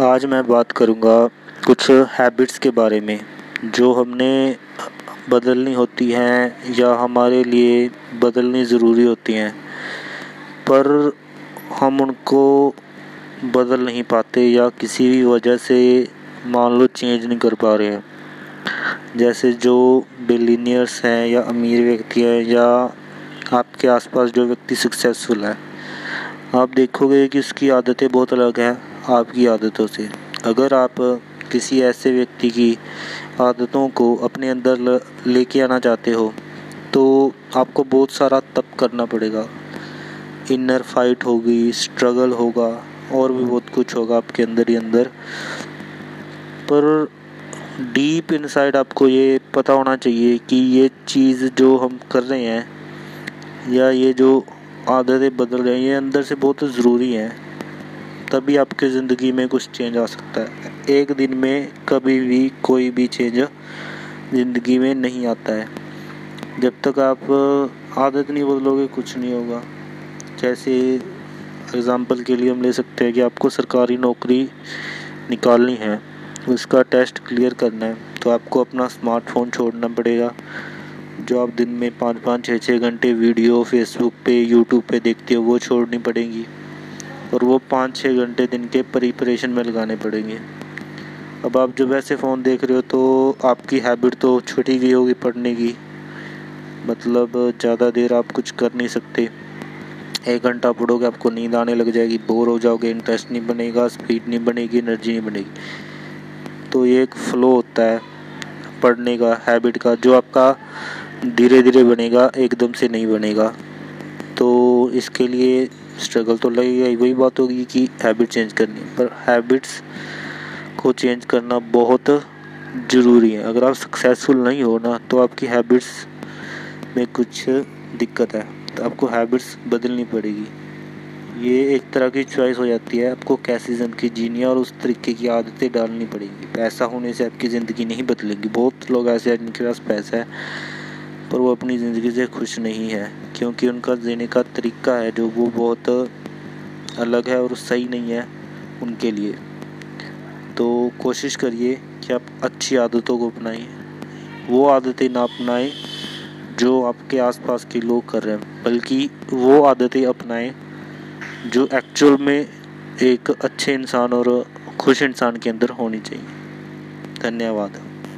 आज मैं बात करूँगा कुछ हैबिट्स के बारे में, जो हमने बदलनी होती हैं या हमारे लिए बदलनी ज़रूरी होती हैं। पर हम उनको बदल नहीं पाते या किसी भी वजह से मान लो चेंज नहीं कर पा रहे हैं। जैसे जो बिलीनियर्स हैं या अमीर व्यक्ति हैं या आपके आसपास जो व्यक्ति सक्सेसफुल है। आप देखोगे कि उसकी आदतें बहुत अलग हैं। आपकी आदतों से। अगर आप किसी ऐसे व्यक्ति की आदतों को अपने अंदर लेके आना चाहते हो तो आपको बहुत सारा तप करना पड़ेगा। इनर फाइट होगी, स्ट्रगल होगा, और भी बहुत कुछ होगा आपके अंदर ही अंदर। पर डीप इनसाइड आपको ये पता होना चाहिए कि ये चीज़ जो हम कर रहे हैं, या ये जो आदतें बदल रही हैं, ये अंदर से बहुत ज़रूरी हैं। तभी आपकी ज़िंदगी में कुछ चेंज आ सकता है। एक दिन में कभी भी कोई भी चेंज ज़िंदगी में नहीं आता है। जब तक आप आदत नहीं बदलोगे, कुछ नहीं होगा। जैसे एग्ज़ाम्पल के लिए हम ले सकते हैं कि आपको सरकारी नौकरी निकालनी है, उसका टेस्ट क्लियर करना है तो आपको अपना स्मार्टफ़ोन छोड़ना पड़ेगा। जो आप दिन में पाँच पाँच छः छः घंटे वीडियो फेसबुक पे यूट्यूब पे देखते हो, वो छोड़नी पड़ेगी। और वो पाँच छः घंटे दिन के प्रिपरेशन में लगाने पड़ेंगे। अब आप जब ऐसे फ़ोन देख रहे हो तो आपकी हैबिट तो छुटी गई होगी पढ़ने की। मतलब ज़्यादा देर आप कुछ कर नहीं सकते। एक घंटा पढ़ोगे आपको नींद आने लग जाएगी बोर हो जाओगे इंटरेस्ट नहीं बनेगा स्पीड नहीं बनेगी एनर्जी नहीं बनेगी। तो ये एक फ़्लो होता है पढ़ने का हैबिट का, जो आपका धीरे धीरे बनेगा, एकदम से नहीं बनेगा। तो इसके लिए स्ट्रगल तो लगेगा वही बात होगी कि हैबिट चेंज करनी पर हैबिट्स को चेंज करना बहुत ज़रूरी है। अगर आप सक्सेसफुल नहीं हो ना तो आपकी हैबिट्स में कुछ दिक्कत है। तो आपको हैबिट्स बदलनी पड़ेगी। ये एक तरह की चॉइस हो जाती है। आपको कैसी ज़िंदगी जीनी है और उस तरीके की आदतें डालनी पड़ेगी। पैसा होने से आपकी ज़िंदगी नहीं बदलेगी। बहुत लोग ऐसे हैं जिनके पास पैसा है, पर वो अपनी ज़िंदगी से खुश नहीं है। क्योंकि उनका जीने का तरीका है जो वो बहुत अलग है और सही नहीं है उनके लिए। तो कोशिश करिए कि आप अच्छी आदतों को अपनाएँ। वो आदतें ना अपनाएँ जो आपके आसपास के लोग कर रहे हैं, बल्कि वो आदतें अपनाएँ जो एक्चुअल में एक अच्छे इंसान और खुश इंसान के अंदर होनी चाहिए। धन्यवाद।